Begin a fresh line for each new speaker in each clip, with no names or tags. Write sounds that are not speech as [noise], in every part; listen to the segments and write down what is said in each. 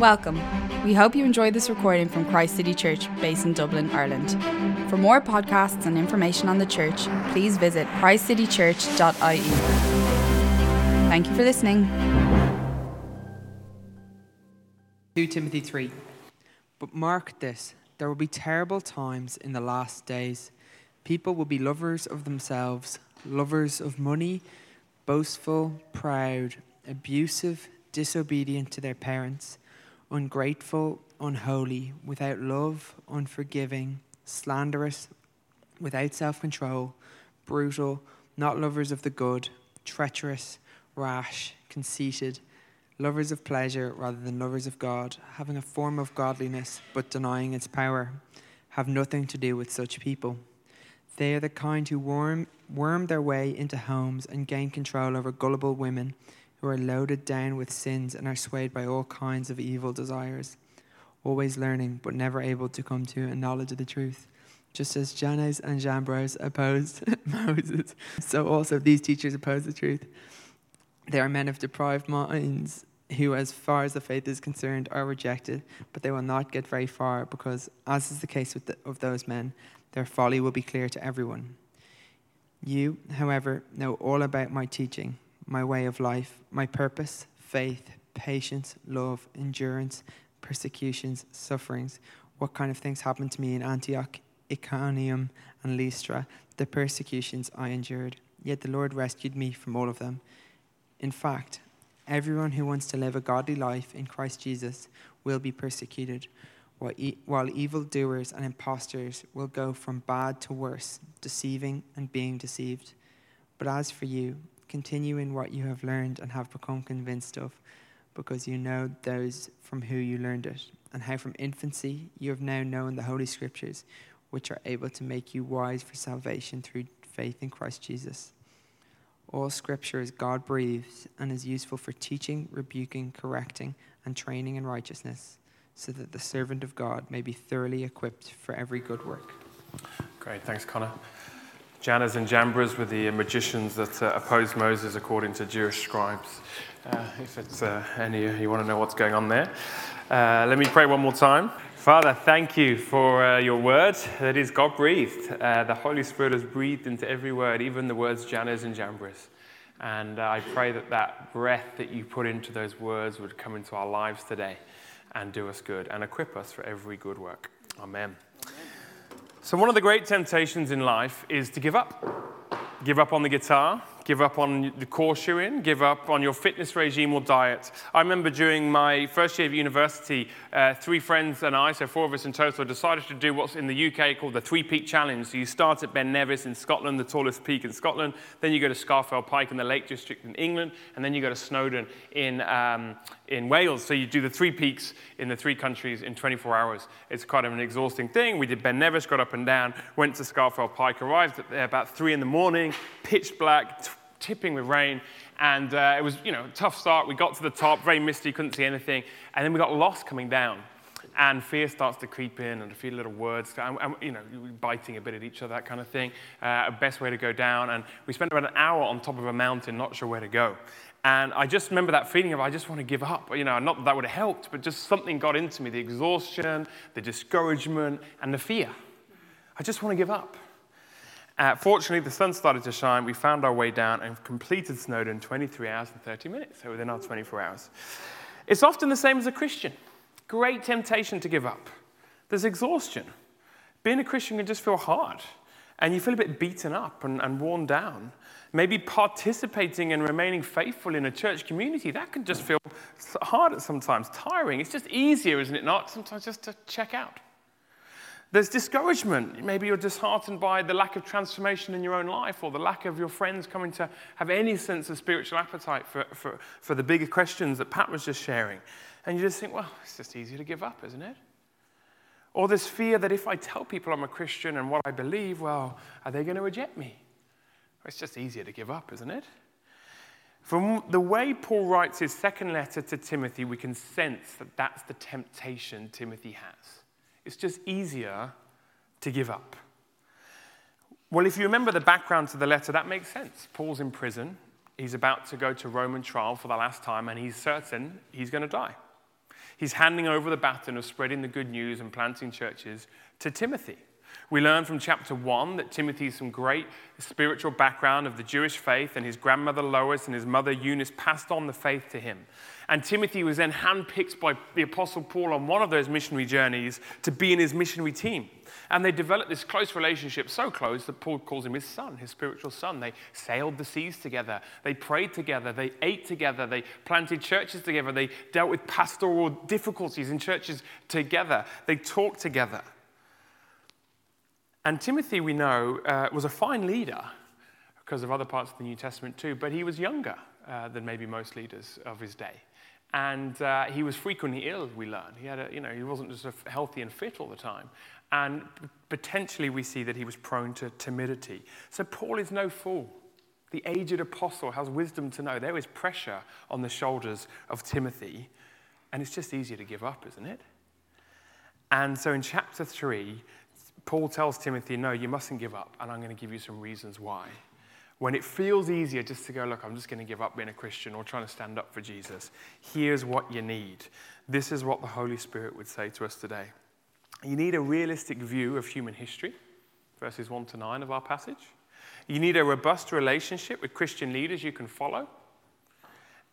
Welcome. We hope you enjoyed this recording from Christ City Church, based in Dublin, Ireland. For more podcasts and information on the church, please visit christcitychurch.ie. Thank you for listening.
2 Timothy 3. But mark this there will be terrible times in the last days. People will be lovers of themselves, lovers of money, boastful, proud, abusive, disobedient to their parents, ungrateful, unholy, without love, unforgiving, slanderous, without self control, brutal, not lovers of the good, treacherous, rash, conceited, lovers of pleasure rather than lovers of God, having a form of godliness but denying its power. Have nothing to do with such people. They are the kind who worm, worm their way into homes and gain control over gullible women who are loaded down with sins and are swayed by all kinds of evil desires, always learning but never able to come to a knowledge of the truth. Just as Jannes and Jambres opposed [laughs] Moses, so also these teachers oppose the truth. They are men of deprived minds who, as far as the faith is concerned, are rejected, but they will not get very far because, as is the case with the, of those men, their folly will be clear to everyone. You, however, know all about my teaching, my way of life, my purpose, faith, patience, love, endurance, persecutions, sufferings, what kind of things happened to me in Antioch, Iconium, and Lystra, the persecutions I endured. Yet the Lord rescued me from all of them. In fact, everyone who wants to live a godly life in Christ Jesus will be persecuted, while, e- while evildoers and impostors will go from bad to worse, deceiving and being deceived. But as for you, continue in what you have learned and have become convinced of, because you know those from who you learned it, and how from infancy you have now known the Holy Scriptures, which are able to make you wise for salvation through faith in Christ Jesus. All scripture is God breathed and is useful for teaching, rebuking, correcting, and training in righteousness, so that the servant of God may be thoroughly equipped for every good work.
Great, thanks, Connor. Jannes and Jambres were the magicians that uh, opposed Moses according to Jewish scribes. Uh, if it's uh, any you want to know what's going on there, uh, let me pray one more time. Father, thank you for uh, your word that is God breathed. Uh, the Holy Spirit has breathed into every word, even the words Jannes and Jambres. And I pray that that breath that you put into those words would come into our lives today and do us good and equip us for every good work. Amen. So, one of the great temptations in life is to give up. Give up on the guitar, give up on the course you're in, give up on your fitness regime or diet. I remember during my first year of university, uh, three friends and I, so four of us in total, decided to do what's in the UK called the Three Peak Challenge. So you start at Ben Nevis in Scotland, the tallest peak in Scotland, then you go to Scafell Pike in the Lake District in England, and then you go to Snowdon in, um, in Wales. So you do the three peaks in the three countries in 24 hours. It's quite an exhausting thing. We did Ben Nevis, got up and down, went to Scafell Pike, arrived there about three in the morning, pitch black, tipping with rain, and uh, it was, you know, a tough start. We got to the top, very misty, couldn't see anything, and then we got lost coming down. And fear starts to creep in, and a few little words, you know, biting a bit at each other, that kind of thing. Uh, best way to go down. And we spent about an hour on top of a mountain, not sure where to go. And I just remember that feeling of I just want to give up. You know, not that that would have helped, but just something got into me the exhaustion, the discouragement, and the fear. I just want to give up. Uh, fortunately, the sun started to shine. We found our way down and completed Snowdon in 23 hours and 30 minutes, so within our 24 hours. It's often the same as a Christian. Great temptation to give up. There's exhaustion. Being a Christian can just feel hard, and you feel a bit beaten up and, and worn down. Maybe participating and remaining faithful in a church community, that can just feel hard at sometimes, tiring. It's just easier, isn't it not, sometimes just to check out. There's discouragement. Maybe you're disheartened by the lack of transformation in your own life or the lack of your friends coming to have any sense of spiritual appetite for, for, for the bigger questions that Pat was just sharing. And you just think, well, it's just easier to give up, isn't it? Or this fear that if I tell people I'm a Christian and what I believe, well, are they going to reject me? It's just easier to give up, isn't it? From the way Paul writes his second letter to Timothy, we can sense that that's the temptation Timothy has. It's just easier to give up. Well, if you remember the background to the letter, that makes sense. Paul's in prison. He's about to go to Roman trial for the last time, and he's certain he's going to die. he's handing over the baton of spreading the good news and planting churches to Timothy. We learn from chapter 1 that Timothy has some great spiritual background of the Jewish faith, and his grandmother Lois and his mother Eunice passed on the faith to him. And Timothy was then handpicked by the Apostle Paul on one of those missionary journeys to be in his missionary team. And they developed this close relationship, so close that Paul calls him his son, his spiritual son. They sailed the seas together, they prayed together, they ate together, they planted churches together, they dealt with pastoral difficulties in churches together, they talked together. And Timothy, we know, uh, was a fine leader because of other parts of the New Testament too, but he was younger uh, than maybe most leaders of his day. And uh, he was frequently ill, we learn. He, had a, you know, he wasn't just healthy and fit all the time. And potentially we see that he was prone to timidity. So Paul is no fool. The aged apostle has wisdom to know there is pressure on the shoulders of Timothy, and it's just easier to give up, isn't it? And so in chapter 3, Paul tells Timothy, No, you mustn't give up, and I'm going to give you some reasons why. When it feels easier just to go, Look, I'm just going to give up being a Christian or trying to stand up for Jesus, here's what you need. This is what the Holy Spirit would say to us today. You need a realistic view of human history, verses 1 to 9 of our passage. You need a robust relationship with Christian leaders you can follow.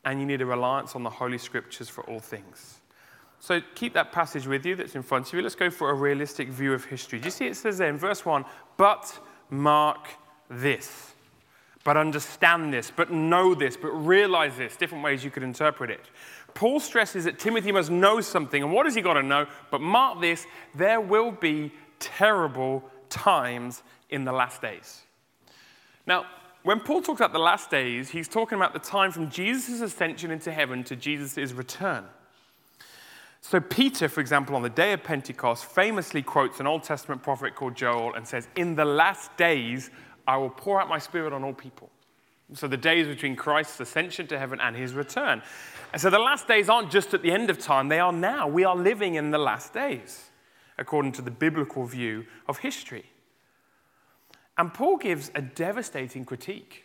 And you need a reliance on the Holy Scriptures for all things. So keep that passage with you that's in front of you. Let's go for a realistic view of history. Do you see it says there in verse 1 but mark this, but understand this, but know this, but realize this, different ways you could interpret it. Paul stresses that Timothy must know something. And what has he got to know? But mark this there will be terrible times in the last days. Now, when Paul talks about the last days, he's talking about the time from Jesus' ascension into heaven to Jesus' return. So, Peter, for example, on the day of Pentecost, famously quotes an Old Testament prophet called Joel and says, In the last days, I will pour out my spirit on all people. So, the days between Christ's ascension to heaven and his return. And so, the last days aren't just at the end of time, they are now. We are living in the last days, according to the biblical view of history. And Paul gives a devastating critique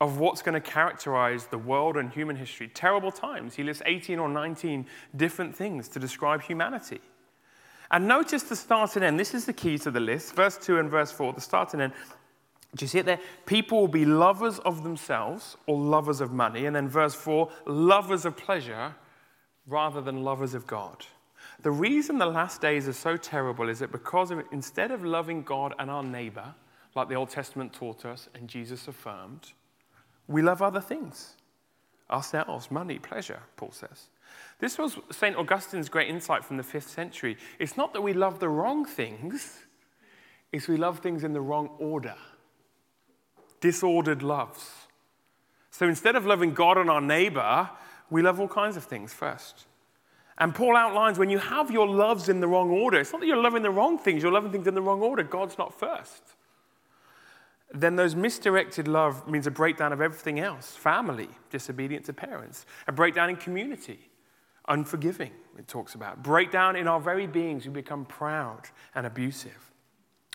of what's going to characterize the world and human history. Terrible times. He lists 18 or 19 different things to describe humanity. And notice the start and end. This is the key to the list. Verse 2 and verse 4, the start and end. Do you see it there? People will be lovers of themselves or lovers of money. And then verse 4, lovers of pleasure rather than lovers of God. The reason the last days are so terrible is that because of, instead of loving God and our neighbor, like the Old Testament taught us and Jesus affirmed, we love other things ourselves, money, pleasure, Paul says. This was St. Augustine's great insight from the fifth century. It's not that we love the wrong things, it's we love things in the wrong order. Disordered loves. So instead of loving God and our neighbor, we love all kinds of things first. And Paul outlines when you have your loves in the wrong order, it's not that you're loving the wrong things, you're loving things in the wrong order. God's not first then those misdirected love means a breakdown of everything else family, disobedient to parents, a breakdown in community, unforgiving, it talks about, breakdown in our very beings, we become proud and abusive.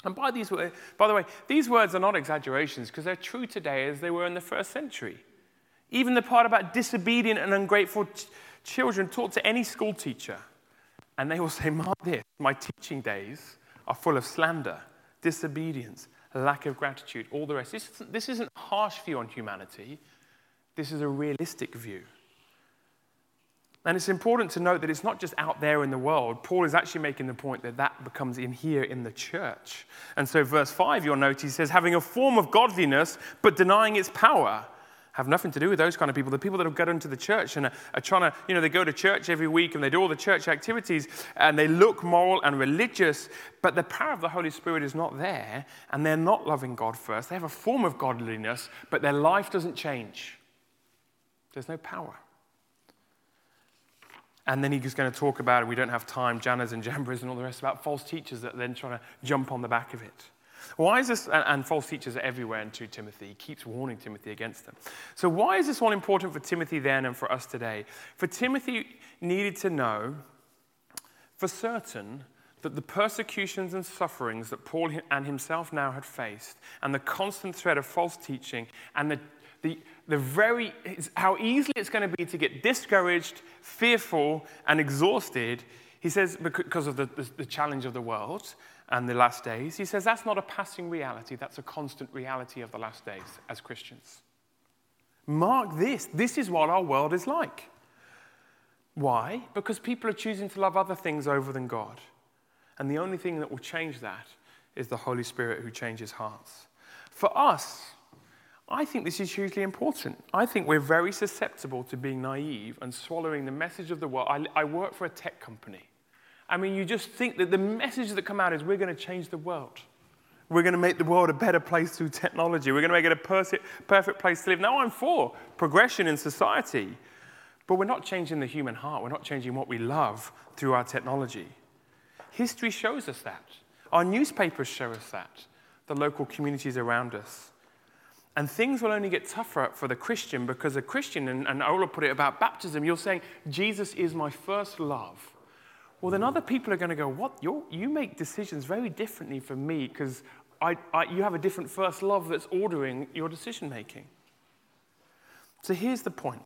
And by, these, by the way, these words are not exaggerations because they're true today as they were in the first century. Even the part about disobedient and ungrateful ch- children taught to any school teacher, and they will say, Mark this, my teaching days are full of slander, disobedience, lack of gratitude, all the rest. This isn't, this isn't a harsh view on humanity, this is a realistic view. And it's important to note that it's not just out there in the world. Paul is actually making the point that that becomes in here in the church. And so, verse 5, you'll notice, he says, having a form of godliness, but denying its power have nothing to do with those kind of people. The people that have got into the church and are, are, trying to, you know, they go to church every week and they do all the church activities and they look moral and religious, but the power of the Holy Spirit is not there and they're not loving God first. They have a form of godliness, but their life doesn't change. There's no power. And then he's going to talk about, and we don't have time, Jannes and Jambres and all the rest, about false teachers that are then trying to jump on the back of it. Why is this, and, and false teachers are everywhere in 2 Timothy. He keeps warning Timothy against them. So, why is this all important for Timothy then and for us today? For Timothy needed to know for certain that the persecutions and sufferings that Paul and himself now had faced, and the constant threat of false teaching, and the, the, the very, how easily it's going to be to get discouraged, fearful, and exhausted. He says, because of the, the, the challenge of the world and the last days, he says that's not a passing reality, that's a constant reality of the last days as Christians. Mark this. This is what our world is like. Why? Because people are choosing to love other things over than God. And the only thing that will change that is the Holy Spirit who changes hearts. For us, I think this is hugely important. I think we're very susceptible to being naive and swallowing the message of the world. I, I work for a tech company. I mean, you just think that the messages that come out is we're going to change the world. We're going to make the world a better place through technology. We're going to make it a perfect, perfect place to live. Now, I'm for progression in society, but we're not changing the human heart. We're not changing what we love through our technology. History shows us that. Our newspapers show us that. The local communities around us. And things will only get tougher for the Christian because a Christian, and, and Ola put it about baptism, you're saying, Jesus is my first love. Well, then other people are going to go, What? You're, you make decisions very differently from me because I, I, you have a different first love that's ordering your decision making. So here's the point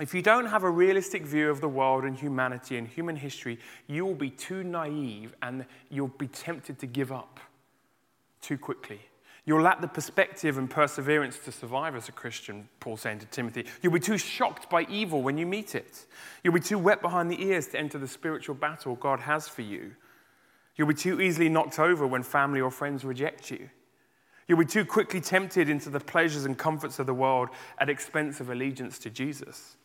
if you don't have a realistic view of the world and humanity and human history, you will be too naive and you'll be tempted to give up too quickly. You'll lack the perspective and perseverance to survive as a Christian, Paul saying to Timothy. You'll be too shocked by evil when you meet it. You'll be too wet behind the ears to enter the spiritual battle God has for you. You'll be too easily knocked over when family or friends reject you. You'll be too quickly tempted into the pleasures and comforts of the world at expense of allegiance to Jesus.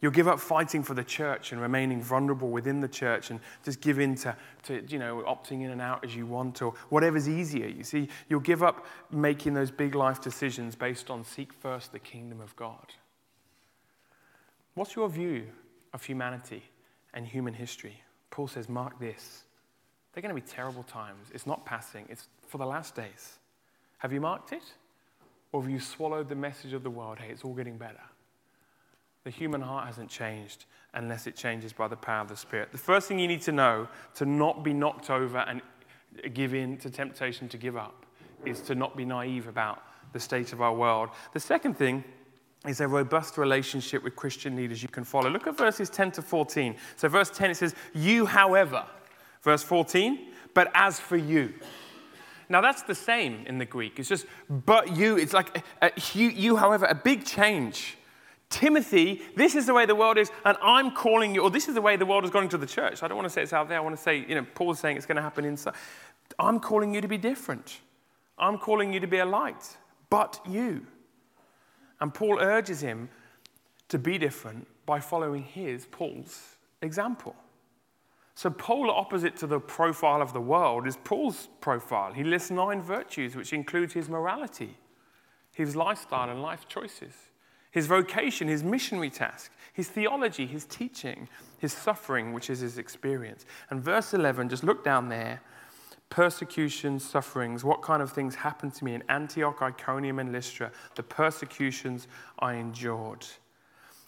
You'll give up fighting for the church and remaining vulnerable within the church and just give in to, to, you know, opting in and out as you want or whatever's easier. You see, you'll give up making those big life decisions based on seek first the kingdom of God. What's your view of humanity and human history? Paul says, mark this. They're going to be terrible times. It's not passing, it's for the last days. Have you marked it? Or have you swallowed the message of the world? Hey, it's all getting better. The human heart hasn't changed unless it changes by the power of the Spirit. The first thing you need to know to not be knocked over and give in to temptation to give up is to not be naive about the state of our world. The second thing is a robust relationship with Christian leaders you can follow. Look at verses 10 to 14. So, verse 10 it says, You, however. Verse 14, but as for you. Now, that's the same in the Greek. It's just, but you. It's like, a, a, you, you, however, a big change. Timothy, this is the way the world is, and I'm calling you, or this is the way the world is going to the church. I don't want to say it's out there. I want to say, you know, Paul's saying it's going to happen inside. I'm calling you to be different. I'm calling you to be a light, but you. And Paul urges him to be different by following his, Paul's, example. So, polar opposite to the profile of the world is Paul's profile. He lists nine virtues, which includes his morality, his lifestyle, and life choices his vocation, his missionary task, his theology, his teaching, his suffering, which is his experience. And verse 11, just look down there persecutions, sufferings, what kind of things happened to me in Antioch, Iconium, and Lystra, the persecutions I endured.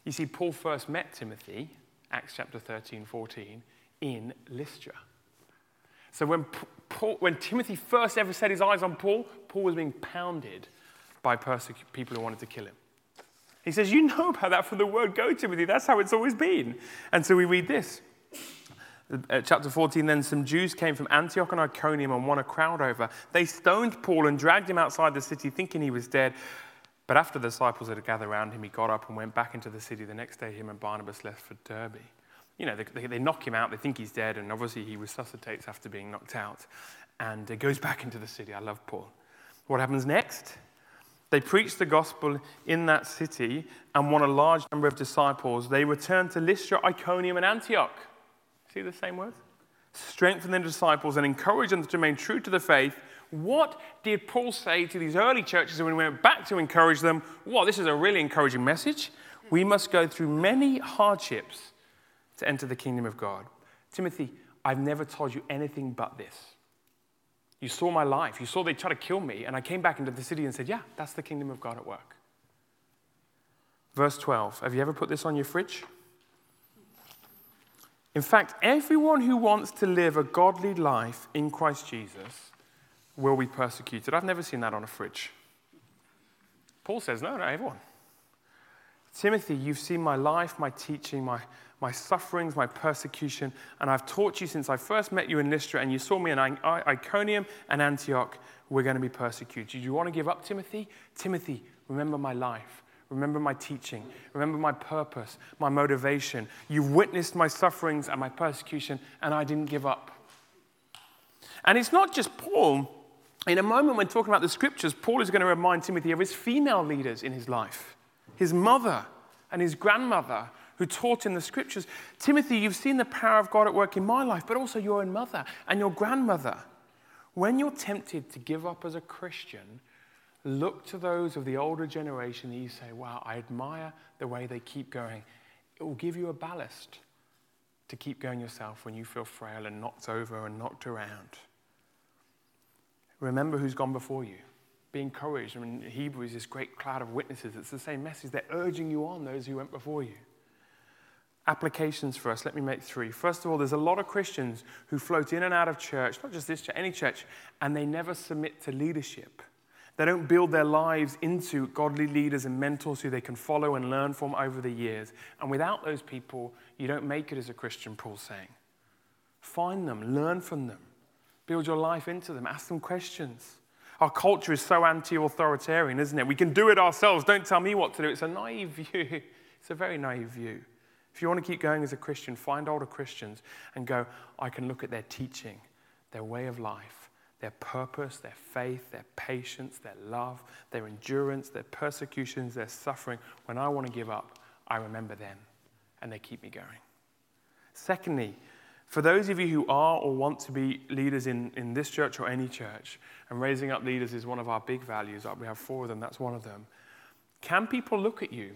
You see, Paul first met Timothy, Acts chapter 13, 14, in Lystra. So when, Paul, when Timothy first ever set his eyes on Paul, Paul was being pounded by persecu- people who wanted to kill him. He says, You know about that from the word go, Timothy. That's how it's always been. And so we read this. Uh, chapter 14 Then some Jews came from Antioch and Iconium and won a crowd over. They stoned Paul and dragged him outside the city, thinking he was dead. But after the disciples had gathered around him, he got up and went back into the city. The next day, him and Barnabas left for Derbe. You know, they, they, they knock him out, they think he's dead, and obviously he resuscitates after being knocked out and uh, goes back into the city. I love Paul. What happens next? They preached the gospel in that city and won a large number of disciples. They returned to Lystra, Iconium, and Antioch. See the same words? Strengthen the disciples and encourage them to remain true to the faith. What did Paul say to these early churches when he went back to encourage them? Well, this is a really encouraging message. We must go through many hardships to enter the kingdom of God. Timothy, I've never told you anything but this. You saw my life. You saw they try to kill me. And I came back into the city and said, Yeah, that's the kingdom of God at work. Verse 12. Have you ever put this on your fridge? In fact, everyone who wants to live a godly life in Christ Jesus will be persecuted. I've never seen that on a fridge. Paul says, no, no, everyone. Timothy, you've seen my life, my teaching, my, my sufferings, my persecution, and I've taught you since I first met you in Lystra and you saw me in Iconium and Antioch. We're going to be persecuted. Do you want to give up, Timothy? Timothy, remember my life. Remember my teaching. Remember my purpose, my motivation. You've witnessed my sufferings and my persecution, and I didn't give up. And it's not just Paul. In a moment, when talking about the scriptures, Paul is going to remind Timothy of his female leaders in his life his mother and his grandmother who taught in the scriptures. Timothy, you've seen the power of God at work in my life, but also your own mother and your grandmother. When you're tempted to give up as a Christian, look to those of the older generation and you say, Wow, I admire the way they keep going. It will give you a ballast to keep going yourself when you feel frail and knocked over and knocked around. Remember who's gone before you. Be encouraged. I mean, Hebrews, is this great cloud of witnesses, it's the same message. They're urging you on, those who went before you. Applications for us, let me make three. First of all, there's a lot of Christians who float in and out of church, not just this church, any church, and they never submit to leadership. They don't build their lives into godly leaders and mentors who they can follow and learn from over the years. And without those people, you don't make it as a Christian, Paul's saying. Find them, learn from them, build your life into them, ask them questions. Our culture is so anti authoritarian, isn't it? We can do it ourselves. Don't tell me what to do. It's a naive view. [laughs] It's a very naive view. If you want to keep going as a Christian, find older Christians and go, I can look at their teaching, their way of life, their purpose, their faith, their patience, their love, their endurance, their persecutions, their suffering. When I want to give up, I remember them and they keep me going. Secondly, for those of you who are or want to be leaders in, in this church or any church, and raising up leaders is one of our big values, we have four of them, that's one of them. Can people look at you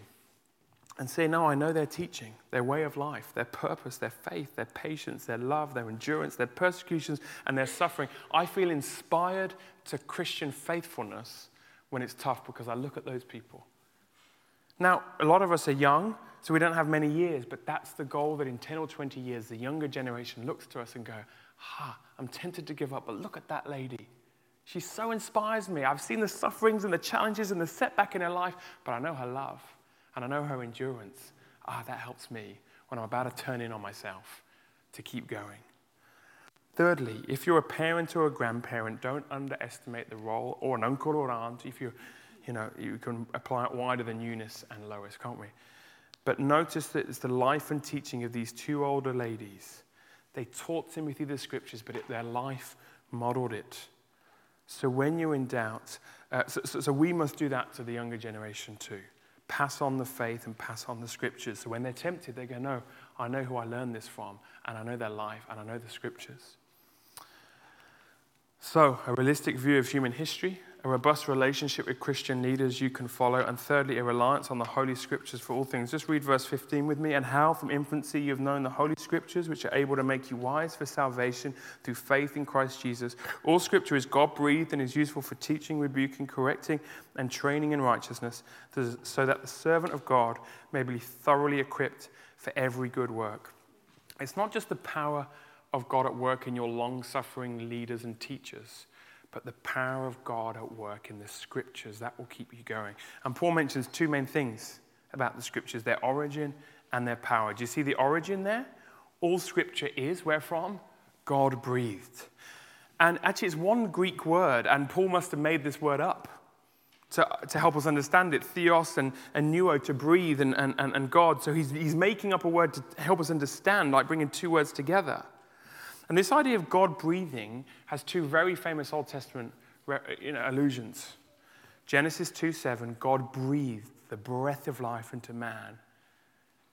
and say, No, I know their teaching, their way of life, their purpose, their faith, their patience, their love, their endurance, their persecutions, and their suffering? I feel inspired to Christian faithfulness when it's tough because I look at those people. Now, a lot of us are young, so we don't have many years, but that's the goal that in 10 or 20 years, the younger generation looks to us and go, ha, I'm tempted to give up, but look at that lady. She so inspires me. I've seen the sufferings and the challenges and the setback in her life, but I know her love and I know her endurance. Ah, that helps me when I'm about to turn in on myself to keep going. Thirdly, if you're a parent or a grandparent, don't underestimate the role, or an uncle or aunt, if you, you know, you can apply it wider than Eunice and Lois, can't we? But notice that it's the life and teaching of these two older ladies. They taught Timothy the scriptures, but it, their life modeled it. So when you're in doubt, uh, so, so, so we must do that to the younger generation too. Pass on the faith and pass on the scriptures. So when they're tempted, they go, No, I know who I learned this from, and I know their life, and I know the scriptures. So, a realistic view of human history, a robust relationship with Christian leaders you can follow, and thirdly, a reliance on the Holy Scriptures for all things. Just read verse 15 with me. And how from infancy you have known the Holy Scriptures, which are able to make you wise for salvation through faith in Christ Jesus. All Scripture is God breathed and is useful for teaching, rebuking, correcting, and training in righteousness, so that the servant of God may be thoroughly equipped for every good work. It's not just the power of God at work in your long suffering leaders and teachers but the power of God at work in the scriptures that will keep you going. And Paul mentions two main things about the scriptures their origin and their power. Do you see the origin there? All scripture is where from? God breathed. And actually, it's one Greek word, and Paul must have made this word up to, to help us understand it theos and, and nuo, to breathe, and, and, and God. So he's, he's making up a word to help us understand, like bringing two words together. And this idea of God breathing has two very famous Old Testament you know, allusions. Genesis 2 7, God breathed the breath of life into man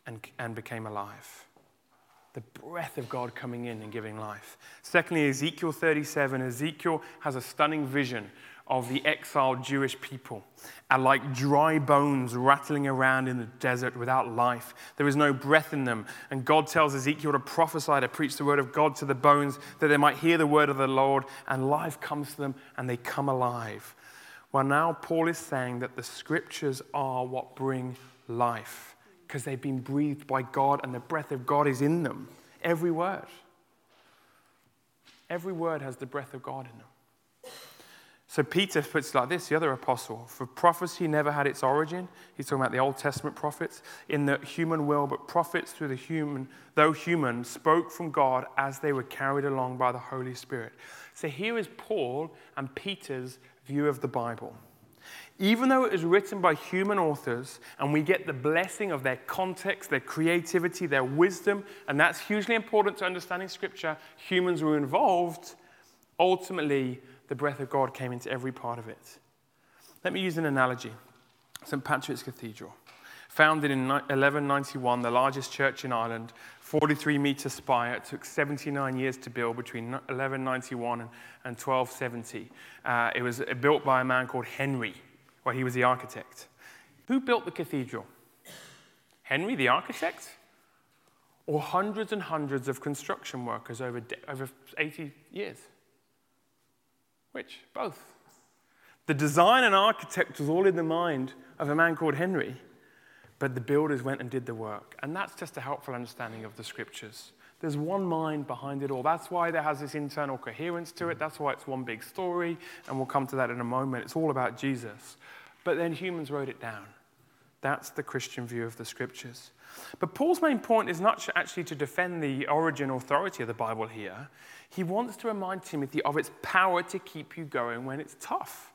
and, and became alive. The breath of God coming in and giving life. Secondly, Ezekiel 37, Ezekiel has a stunning vision of the exiled Jewish people are like dry bones rattling around in the desert without life. There is no breath in them. And God tells Ezekiel to prophesy, to preach the word of God to the bones, that they might hear the word of the Lord, and life comes to them and they come alive. Well, now Paul is saying that the scriptures are what bring life because they've been breathed by God and the breath of God is in them. Every word. Every word has the breath of God in them. So Peter puts it like this, the other apostle, for prophecy never had its origin. He's talking about the Old Testament prophets in the human will, but prophets through the human, though human, spoke from God as they were carried along by the Holy Spirit. So here is Paul and Peter's view of the Bible. Even though it was written by human authors and we get the blessing of their context, their creativity, their wisdom, and that's hugely important to understanding Scripture, humans were involved, ultimately, the breath of God came into every part of it. Let me use an analogy St. Patrick's Cathedral. Founded in 1191, the largest church in Ireland, 43 metre spire. It took 79 years to build between 1191 and 1270. Uh, it was built by a man called Henry, where he was the architect. Who built the cathedral? Henry, the architect? Or hundreds and hundreds of construction workers over, over 80 years? Which? Both. The design and architect was all in the mind of a man called Henry, but the builders went and did the work. And that's just a helpful understanding of the scriptures. There's one mind behind it all. That's why there has this internal coherence to it. That's why it's one big story, and we'll come to that in a moment. It's all about Jesus. But then humans wrote it down. That's the Christian view of the scriptures. But Paul's main point is not actually to defend the origin authority of the Bible here. He wants to remind Timothy of its power to keep you going when it's tough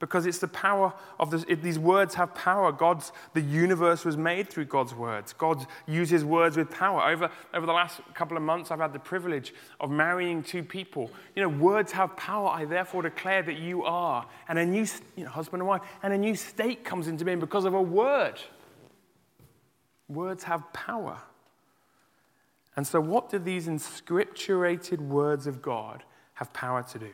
because it's the power of this, it, these words have power. God's the universe was made through God's words. God uses words with power. Over over the last couple of months, I've had the privilege of marrying two people. You know, words have power. I therefore declare that you are, and a new you know, husband and wife, and a new state comes into being because of a word. Words have power. And so, what do these inscripturated words of God have power to do?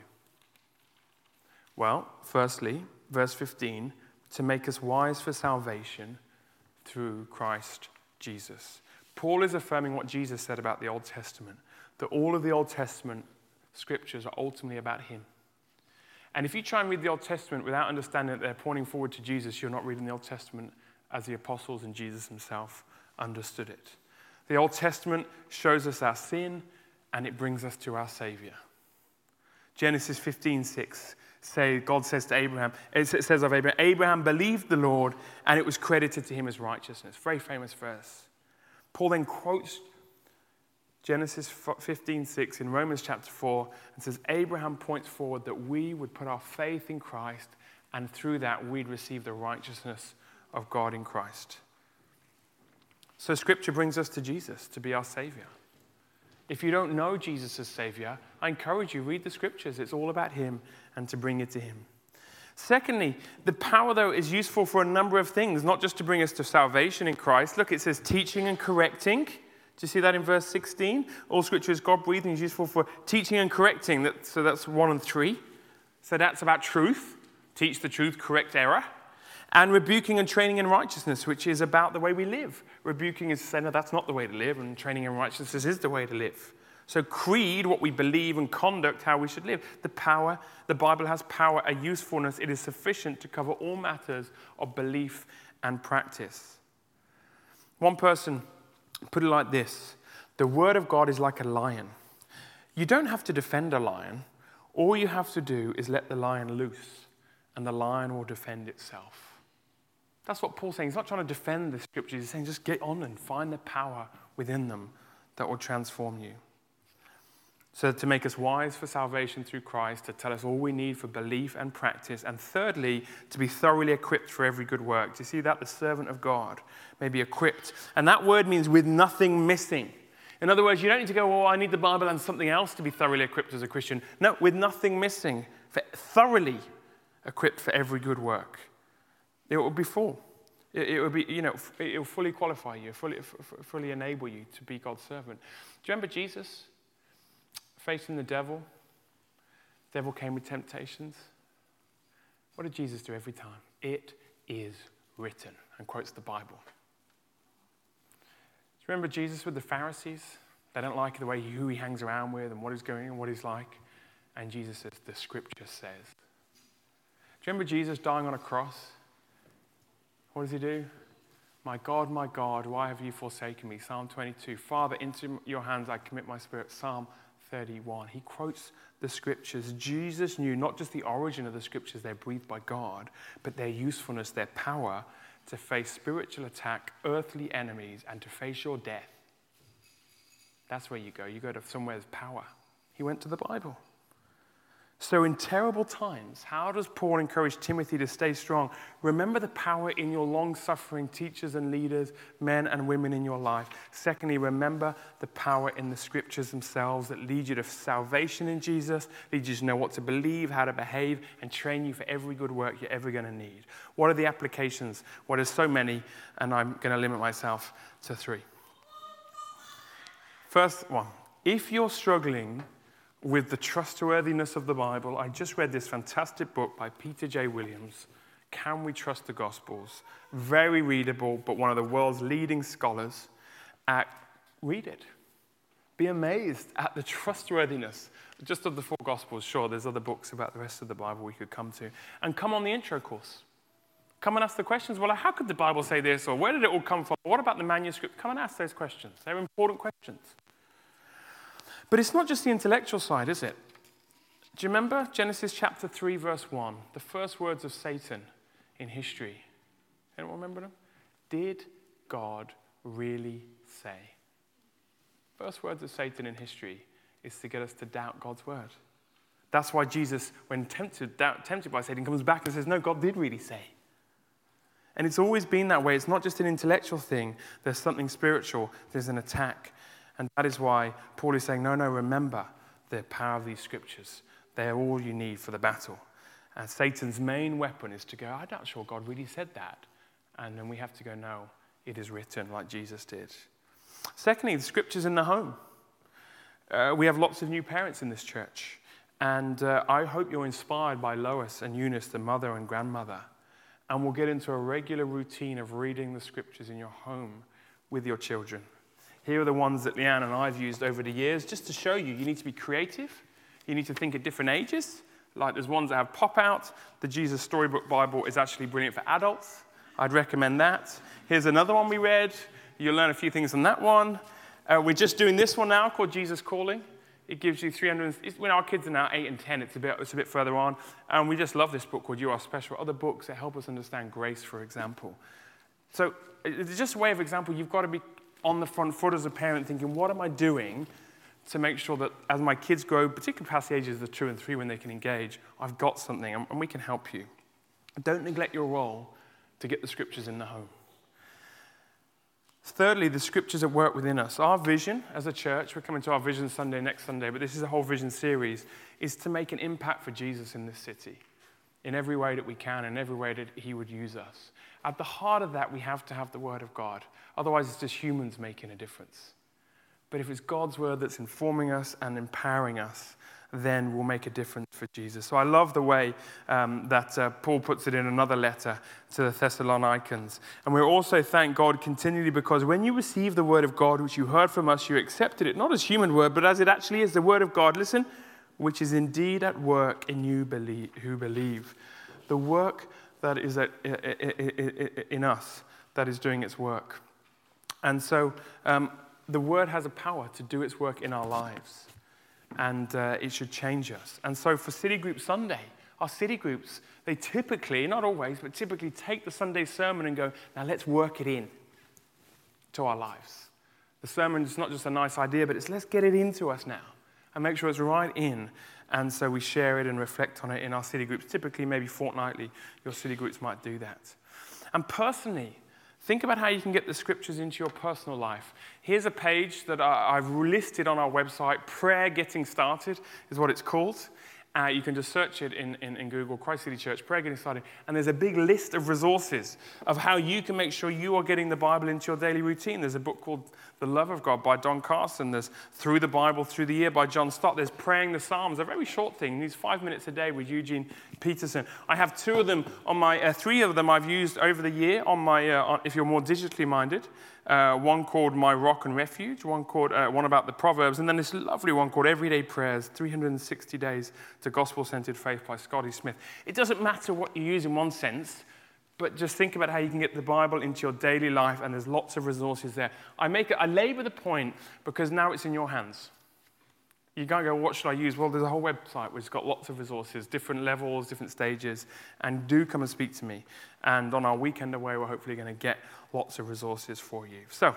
Well, firstly, verse 15, to make us wise for salvation through Christ Jesus. Paul is affirming what Jesus said about the Old Testament, that all of the Old Testament scriptures are ultimately about him. And if you try and read the Old Testament without understanding that they're pointing forward to Jesus, you're not reading the Old Testament as the apostles and Jesus himself understood it. The Old Testament shows us our sin and it brings us to our Savior. Genesis 15 6 say, God says to Abraham, it says of Abraham, Abraham believed the Lord and it was credited to him as righteousness. Very famous verse. Paul then quotes Genesis 15, 6 in Romans chapter 4 and says, Abraham points forward that we would put our faith in Christ and through that we'd receive the righteousness of God in Christ. So scripture brings us to Jesus to be our Savior. If you don't know Jesus as Savior, I encourage you, read the scriptures. It's all about Him and to bring it to Him. Secondly, the power, though, is useful for a number of things, not just to bring us to salvation in Christ. Look, it says teaching and correcting. Do you see that in verse 16? All scripture is God breathing, is useful for teaching and correcting. So that's one and three. So that's about truth. Teach the truth, correct error. And rebuking and training in righteousness, which is about the way we live. Rebuking is saying, no, that's not the way to live, and training in righteousness is the way to live. So, creed, what we believe, and conduct, how we should live. The power, the Bible has power, a usefulness. It is sufficient to cover all matters of belief and practice. One person put it like this The Word of God is like a lion. You don't have to defend a lion, all you have to do is let the lion loose, and the lion will defend itself. That's what Paul's saying. He's not trying to defend the scriptures, he's saying just get on and find the power within them that will transform you. So, to make us wise for salvation through Christ, to tell us all we need for belief and practice. And thirdly, to be thoroughly equipped for every good work. Do you see that? The servant of God may be equipped. And that word means with nothing missing. In other words, you don't need to go, oh, I need the Bible and something else to be thoroughly equipped as a Christian. No, with nothing missing, thoroughly equipped for every good work. It will be full. It, it will be, you know, it will fully qualify you, fully, fully enable you to be God's servant. Do you remember Jesus? facing the devil, the devil came with temptations. What did Jesus do every time? It is written, and quotes the Bible. Do you remember Jesus with the Pharisees? They don't like the way he, who he hangs around with and what he's going and what he's like. And Jesus says, The scripture says. Do you remember Jesus dying on a cross? What does he do? My God, my God, why have you forsaken me? Psalm 22. Father, into your hands I commit my spirit. Psalm 31. He quotes the scriptures. Jesus knew not just the origin of the scriptures, they're breathed by God, but their usefulness, their power to face spiritual attack, earthly enemies, and to face your death. That's where you go. You go to somewhere there's power. He went to the Bible. So, in terrible times, how does Paul encourage Timothy to stay strong? Remember the power in your long suffering teachers and leaders, men and women in your life. Secondly, remember the power in the scriptures themselves that lead you to salvation in Jesus, lead you to know what to believe, how to behave, and train you for every good work you're ever going to need. What are the applications? Well, there's so many, and I'm going to limit myself to three. First one if you're struggling with the trustworthiness of the Bible, I just read this fantastic book by Peter J. Williams, Can We Trust the Gospels? Very readable, but one of the world's leading scholars. At, read it. Be amazed at the trustworthiness just of the four Gospels. Sure, there's other books about the rest of the Bible we could come to. And come on the intro course. Come and ask the questions. Well, how could the Bible say this? Or where did it all come from? What about the manuscript? Come and ask those questions. They're important questions. But it's not just the intellectual side, is it? Do you remember Genesis chapter 3, verse 1? The first words of Satan in history. Anyone remember them? Did God really say? First words of Satan in history is to get us to doubt God's word. That's why Jesus, when tempted, doubt, tempted by Satan, comes back and says, No, God did really say. And it's always been that way. It's not just an intellectual thing, there's something spiritual, there's an attack. And that is why Paul is saying, no, no, remember the power of these scriptures. They are all you need for the battle. And Satan's main weapon is to go, I'm not sure God really said that. And then we have to go, no, it is written like Jesus did. Secondly, the scriptures in the home. Uh, we have lots of new parents in this church. And uh, I hope you're inspired by Lois and Eunice, the mother and grandmother. And we'll get into a regular routine of reading the scriptures in your home with your children. Here are the ones that Leanne and I have used over the years just to show you you need to be creative. You need to think at different ages. Like there's ones that have pop out. The Jesus Storybook Bible is actually brilliant for adults. I'd recommend that. Here's another one we read. You'll learn a few things on that one. Uh, we're just doing this one now called Jesus Calling. It gives you 300. When our kids are now 8 and 10, it's a, bit, it's a bit further on. And we just love this book called You Are Special. Other books that help us understand grace, for example. So it's just a way of example. You've got to be on the front foot as a parent thinking, what am I doing to make sure that as my kids grow, particularly past the ages of two and three when they can engage, I've got something and we can help you. Don't neglect your role to get the scriptures in the home. Thirdly, the scriptures at work within us. Our vision as a church, we're coming to our vision Sunday next Sunday, but this is a whole vision series, is to make an impact for Jesus in this city in every way that we can, in every way that He would use us. At the heart of that, we have to have the Word of God. Otherwise, it's just humans making a difference. But if it's God's Word that's informing us and empowering us, then we'll make a difference for Jesus. So I love the way um, that uh, Paul puts it in another letter to the Thessalonians. And we also thank God continually because when you receive the word of God, which you heard from us, you accepted it, not as human word, but as it actually is the word of God. Listen, which is indeed at work in you believe, who believe. The work that is at, in us that is doing its work. And so um, the word has a power to do its work in our lives, and uh, it should change us. And so for City Group Sunday, our city groups, they typically, not always, but typically take the Sunday sermon and go, now let's work it in to our lives. The sermon is not just a nice idea, but it's let's get it into us now and make sure it's right in. And so we share it and reflect on it in our city groups. Typically, maybe fortnightly, your city groups might do that. And personally, think about how you can get the scriptures into your personal life. Here's a page that I've listed on our website. Prayer Getting Started is what it's called. Uh, you can just search it in, in, in, Google, Christ City Church, Prayer Getting Started, and there's a big list of resources of how you can make sure you are getting the Bible into your daily routine. There's a book called The Love of God by Don Carson. There's Through the Bible Through the Year by John Stott. There's Praying the Psalms, a very short thing. These five minutes a day with Eugene Peterson. I have two of them on my, uh, three of them I've used over the year on my, uh, if you're more digitally minded. Uh, one called My Rock and Refuge, one called uh, one about the Proverbs, and then this lovely one called Everyday Prayers 360 Days to Gospel Centered Faith by Scotty Smith. It doesn't matter what you use in one sense, but just think about how you can get the Bible into your daily life, and there's lots of resources there. I, make I labor the point because now it's in your hands. You can't go, what should I use? Well, there's a whole website which has got lots of resources, different levels, different stages, and do come and speak to me. And on our weekend away, we're hopefully going to get lots of resources for you. So,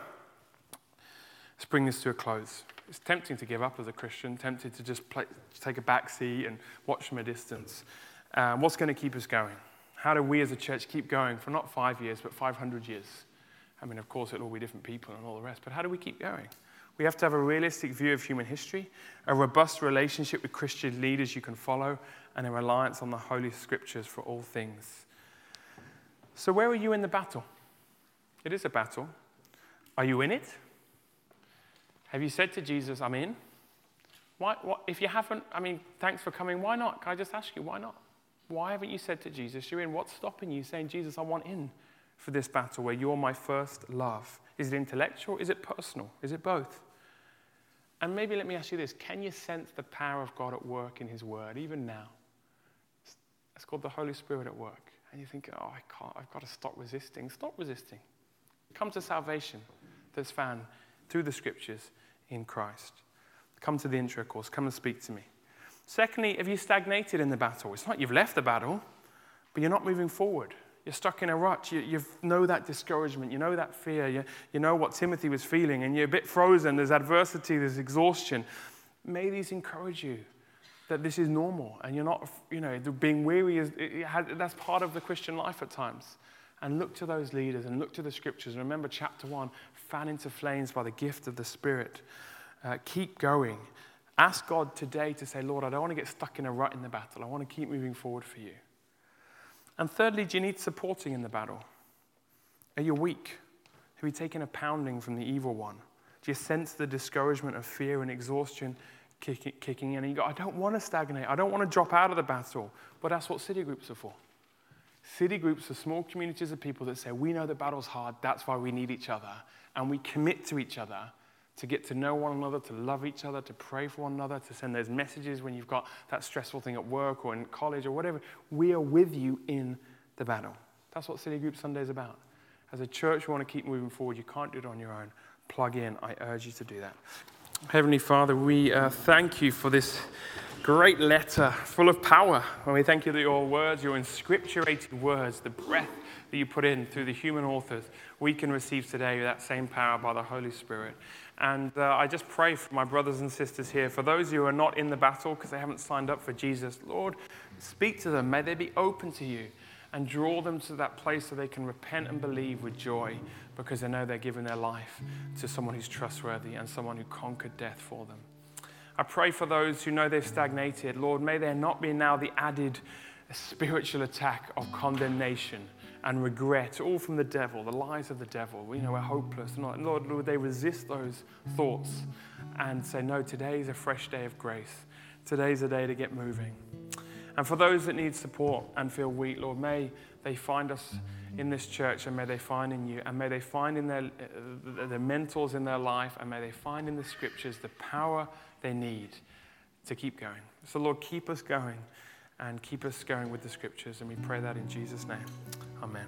let's bring this to a close. It's tempting to give up as a Christian, tempted to just play, take a back seat and watch from a distance. Um, what's going to keep us going? How do we as a church keep going for not five years, but 500 years? I mean, of course, it'll all be different people and all the rest, but how do we keep going? We have to have a realistic view of human history, a robust relationship with Christian leaders you can follow, and a reliance on the Holy Scriptures for all things. So, where are you in the battle? It is a battle. Are you in it? Have you said to Jesus, I'm in? Why, what, if you haven't, I mean, thanks for coming. Why not? Can I just ask you, why not? Why haven't you said to Jesus, You're in? What's stopping you saying, Jesus, I want in for this battle where you're my first love? Is it intellectual? Is it personal? Is it both? And maybe let me ask you this can you sense the power of God at work in His Word, even now? It's called the Holy Spirit at work. And you think, oh, I can't, I've got to stop resisting. Stop resisting. Come to salvation that's found through the Scriptures in Christ. Come to the intro course. Come and speak to me. Secondly, have you stagnated in the battle? It's not you've left the battle, but you're not moving forward. You're stuck in a rut. You, you know that discouragement. You know that fear. You, you know what Timothy was feeling, and you're a bit frozen. There's adversity, there's exhaustion. May these encourage you that this is normal and you're not, you know, being weary is, has, that's part of the Christian life at times. And look to those leaders and look to the scriptures. Remember chapter one fan into flames by the gift of the Spirit. Uh, keep going. Ask God today to say, Lord, I don't want to get stuck in a rut in the battle. I want to keep moving forward for you. And thirdly, do you need supporting in the battle? Are you weak? Have you taken a pounding from the evil one? Do you sense the discouragement of fear and exhaustion kicking in? And you go, I don't want to stagnate. I don't want to drop out of the battle. But that's what city groups are for. City groups are small communities of people that say, We know the battle's hard. That's why we need each other. And we commit to each other to get to know one another, to love each other, to pray for one another, to send those messages when you've got that stressful thing at work or in college or whatever. We are with you in the battle. That's what City Group Sunday is about. As a church, we want to keep moving forward. You can't do it on your own. Plug in. I urge you to do that. Heavenly Father, we uh, thank you for this great letter full of power. And we thank you that your words, your inscripturated words, the breath that you put in through the human authors, we can receive today that same power by the Holy Spirit. And uh, I just pray for my brothers and sisters here, for those who are not in the battle because they haven't signed up for Jesus, Lord, speak to them. May they be open to you and draw them to that place so they can repent and believe with joy because they know they're giving their life to someone who's trustworthy and someone who conquered death for them. I pray for those who know they've stagnated. Lord, may there not be now the added spiritual attack of condemnation and regret, all from the devil, the lies of the devil. You know we're hopeless. And Lord, Lord, they resist those thoughts and say, No, today is a fresh day of grace. Today's a day to get moving. And for those that need support and feel weak, Lord, may they find us in this church and may they find in you and may they find in their uh, the mentors in their life and may they find in the scriptures the power they need to keep going. So, Lord, keep us going and keep us going with the scriptures. And we pray that in Jesus' name. Amen.